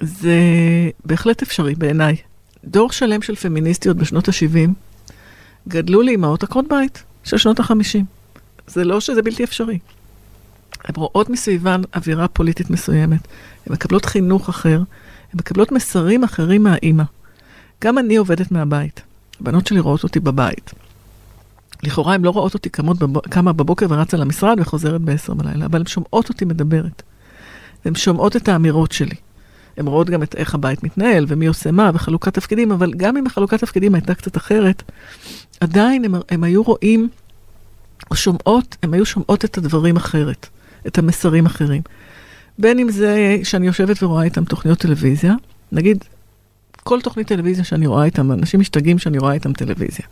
Speaker 3: זה בהחלט אפשרי בעיניי. דור שלם של פמיניסטיות בשנות ה-70 גדלו לאימהות עקרות בית של שנות החמישים. זה לא שזה בלתי אפשרי. הן רואות מסביבן אווירה פוליטית מסוימת, הן מקבלות חינוך אחר, הן מקבלות מסרים אחרים מהאימא. גם אני עובדת מהבית. הבנות שלי רואות אותי בבית. לכאורה הן לא רואות אותי קמות בב... קמה בבוקר ורצה למשרד וחוזרת בעשר בלילה, אבל הן שומעות אותי מדברת. הן שומעות את האמירות שלי. הן רואות גם את איך הבית מתנהל ומי עושה מה וחלוקת תפקידים, אבל גם אם החלוקת תפקידים הייתה קצת אחרת, עדיין הם היו רואים, או שומעות, הם היו שומעות את הדברים אחרת, את המסרים אחרים. בין אם זה שאני יושבת ורואה איתם תוכניות טלוויזיה, נגיד, כל תוכנית טלוויזיה שאני רואה איתם, אנשים משתגעים שאני רואה איתם טלוויזיה.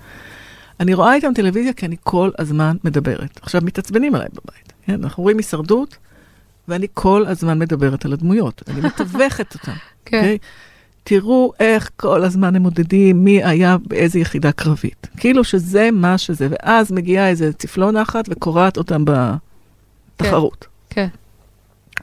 Speaker 3: אני רואה איתם טלוויזיה כי אני כל הזמן מדברת. עכשיו, מתעצבנים עליי בבית. כן? אנחנו רואים הישרדות, ואני כל הזמן מדברת על הדמויות. אני מתווכת אותם. [laughs]
Speaker 1: כן.
Speaker 3: אוקיי? תראו איך כל הזמן הם מודדים מי היה באיזה יחידה קרבית. כאילו שזה מה שזה, ואז מגיעה איזה צפלון אחת וקורעת אותם בתחרות.
Speaker 1: כן.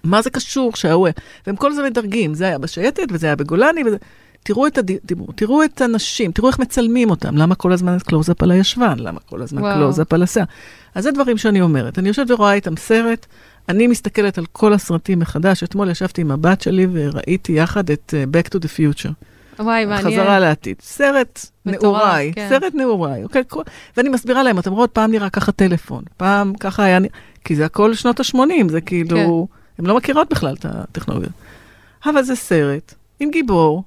Speaker 3: מה זה קשור שההוא... והם כל הזמן מדרגים, זה היה בשייטת וזה היה בגולני וזה... תראו את הדיבור, תראו את הנשים, תראו איך מצלמים אותם, למה כל הזמן קלוז-אפ על הישבן, למה כל הזמן. קלוז-אפ על השיער. אז זה דברים שאני אומרת. אני יושבת ורואה איתם סרט, אני מסתכלת על כל הסרטים מחדש. אתמול ישבתי עם הבת שלי וראיתי יחד את uh, Back to the Future.
Speaker 1: וואי, מעניין.
Speaker 3: חזרה לעתיד. סרט נעוריי,
Speaker 1: כן.
Speaker 3: סרט נעוריי, אוקיי? כל... ואני מסבירה להם, אתם רואות, פעם נראה ככה טלפון, פעם ככה היה... כי זה הכל שנות ה-80, זה כאילו... הן לא מכירות בכלל את הטכנולוגיה. אבל זה סרט עם גיבור,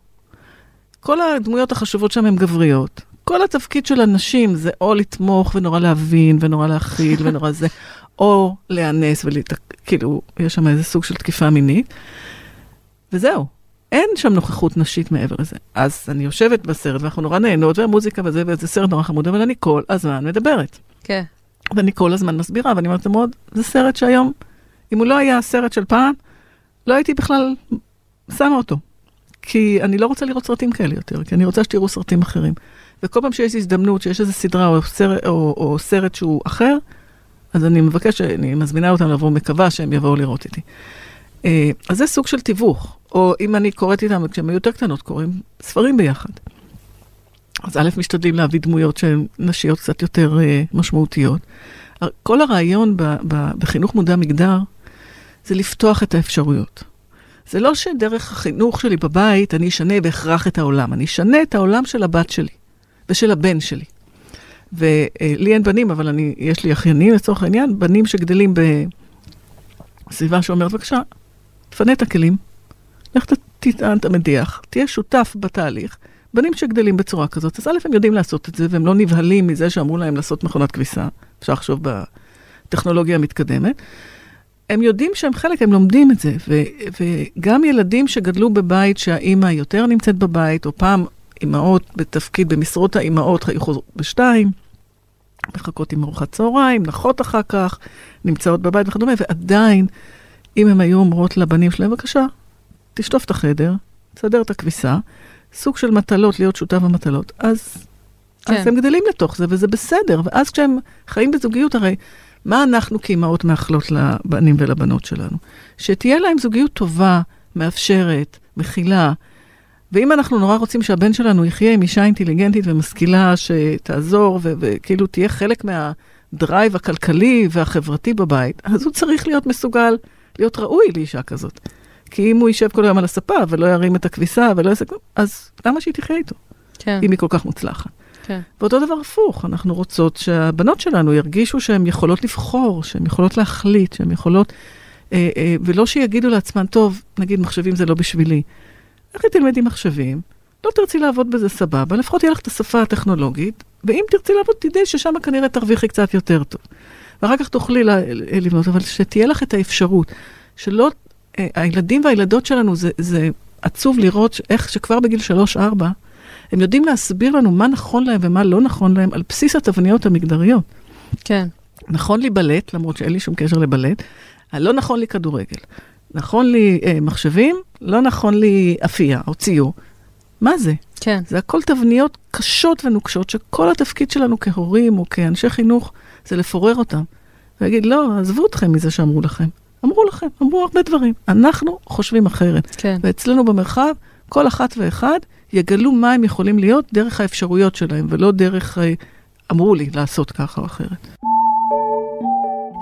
Speaker 3: כל הדמויות החשובות שם הן גבריות. כל התפקיד של הנשים זה או לתמוך ונורא להבין ונורא להכיל [laughs] ונורא זה, או להיאנס וכאילו, יש שם איזה סוג של תקיפה מינית. וזהו, אין שם נוכחות נשית מעבר לזה. אז אני יושבת בסרט ואנחנו נורא נהנות, והמוזיקה וזה, וזה סרט נורא חמוד, אבל אני כל הזמן מדברת.
Speaker 1: כן.
Speaker 3: ואני כל הזמן מסבירה, ואני אומרת, זה סרט שהיום, אם הוא לא היה הסרט של פעם, לא הייתי בכלל שמה אותו. כי אני לא רוצה לראות סרטים כאלה יותר, כי אני רוצה שתראו סרטים אחרים. וכל פעם שיש הזדמנות, שיש איזו סדרה או סרט, או, או סרט שהוא אחר, אז אני מבקש, אני מזמינה אותם לבוא, מקווה שהם יבואו לראות איתי. אה, אז זה סוג של תיווך. או אם אני קוראת איתם, כשהן היו יותר קטנות, קוראים ספרים ביחד. אז א', משתדלים להביא דמויות שהן נשיות קצת יותר אה, משמעותיות. כל הרעיון ב, ב, בחינוך מודע מגדר זה לפתוח את האפשרויות. זה לא שדרך החינוך שלי בבית אני אשנה בהכרח את העולם, אני אשנה את העולם של הבת שלי ושל הבן שלי. ולי אין בנים, אבל אני, יש לי אחיינים לצורך העניין, בנים שגדלים בסביבה שאומרת, בבקשה, תפנה את הכלים, לך תטען את המדיח, תהיה שותף בתהליך. בנים שגדלים בצורה כזאת, אז א', הם יודעים לעשות את זה, והם לא נבהלים מזה שאמרו להם לעשות מכונת כביסה, אפשר לחשוב בטכנולוגיה המתקדמת. הם יודעים שהם חלק, הם לומדים את זה, ו- וגם ילדים שגדלו בבית שהאימא יותר נמצאת בבית, או פעם אימהות בתפקיד, במשרות האימהות היו חוזרות בשתיים, מחכות עם ארוחת צהריים, נחות אחר כך, נמצאות בבית וכדומה, ועדיין, אם הם היו אומרות לבנים שלהם, בבקשה, תשטוף את החדר, תסדר את הכביסה, סוג של מטלות, להיות שותף במטלות, אז, כן. אז. הם גדלים לתוך זה, וזה בסדר. ואז כשהם חיים בזוגיות, הרי מה אנחנו כאימהות מאחלות לבנים ולבנות שלנו? שתהיה להם זוגיות טובה, מאפשרת, מכילה. ואם אנחנו נורא רוצים שהבן שלנו יחיה עם אישה אינטליגנטית ומשכילה שתעזור וכאילו תהיה חלק מהדרייב הכלכלי והחברתי בבית, אז הוא צריך להיות מסוגל להיות ראוי לאישה כזאת. כי אם הוא יישב כל היום על הספה ולא ירים את הכביסה ולא יעשה כלום, אז למה שהיא תחיה איתו,
Speaker 1: כן.
Speaker 3: אם היא כל כך מוצלחת?
Speaker 1: כן.
Speaker 3: ואותו דבר הפוך, אנחנו רוצות שהבנות שלנו ירגישו שהן יכולות לבחור, שהן יכולות להחליט, שהן יכולות, אה, אה, ולא שיגידו לעצמן, טוב, נגיד מחשבים זה לא בשבילי. לכי תלמדי מחשבים, לא תרצי לעבוד בזה סבבה, לפחות יהיה לך את השפה הטכנולוגית, ואם תרצי לעבוד, תדעי ששם כנראה תרוויחי קצת יותר טוב. ואחר כך תוכלי לה, לבנות, אבל שתהיה לך את האפשרות, שלא, אה, הילדים והילדות שלנו, זה, זה עצוב לראות איך שכבר בגיל 3-4, הם יודעים להסביר לנו מה נכון להם ומה לא נכון להם על בסיס התבניות המגדריות.
Speaker 1: כן.
Speaker 3: נכון לי בלט, למרות שאין לי שום קשר לבלט, לא נכון לי כדורגל. נכון לי אה, מחשבים, לא נכון לי אפייה או ציור. מה זה?
Speaker 1: כן.
Speaker 3: זה הכל תבניות קשות ונוקשות, שכל התפקיד שלנו כהורים או כאנשי חינוך זה לפורר אותם. ולהגיד, לא, עזבו אתכם מזה שאמרו לכם. אמרו לכם, אמרו הרבה דברים. אנחנו חושבים אחרת.
Speaker 1: כן.
Speaker 3: ואצלנו במרחב, כל אחת ואחד יגלו מה הם יכולים להיות דרך האפשרויות שלהם, ולא דרך, אה, אמרו לי לעשות ככה או אחרת.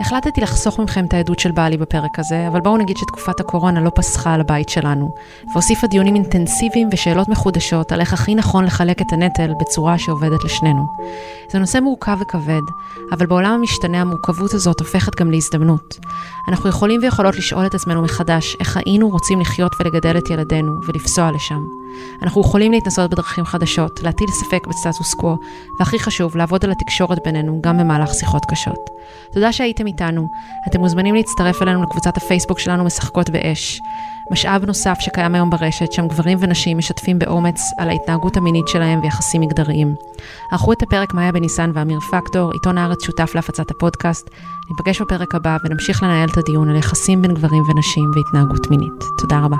Speaker 1: החלטתי לחסוך מכם את העדות של בעלי בפרק הזה, אבל בואו נגיד שתקופת הקורונה לא פסחה על הבית שלנו, והוסיפה דיונים אינטנסיביים ושאלות מחודשות על איך הכי נכון לחלק את הנטל בצורה שעובדת לשנינו. זה נושא מורכב וכבד, אבל בעולם המשתנה המורכבות הזאת הופכת גם להזדמנות. אנחנו יכולים ויכולות לשאול את עצמנו מחדש איך היינו רוצים לחיות ולגדל את ילדינו ולפסוע לשם. אנחנו יכולים להתנסות בדרכים חדשות, להטיל ספק בסטטוס קוו, והכי חשוב, לעבוד על התקשורת בינינו גם במהלך שיחות קשות. תודה שהייתם איתנו. אתם מוזמנים להצטרף אלינו לקבוצת הפייסבוק שלנו משחקות באש. משאב נוסף שקיים היום ברשת, שם גברים ונשים משתפים באומץ על ההתנהגות המינית שלהם ויחסים מגדריים. ערכו את הפרק מאיה בניסן ואמיר פקטור, עיתון הארץ שותף להפצת הפודקאסט. ניפגש בפרק הבא ונמשיך לנהל את הדיון על יחסים בין גברים ונשים והתנהגות מינית. תודה רבה.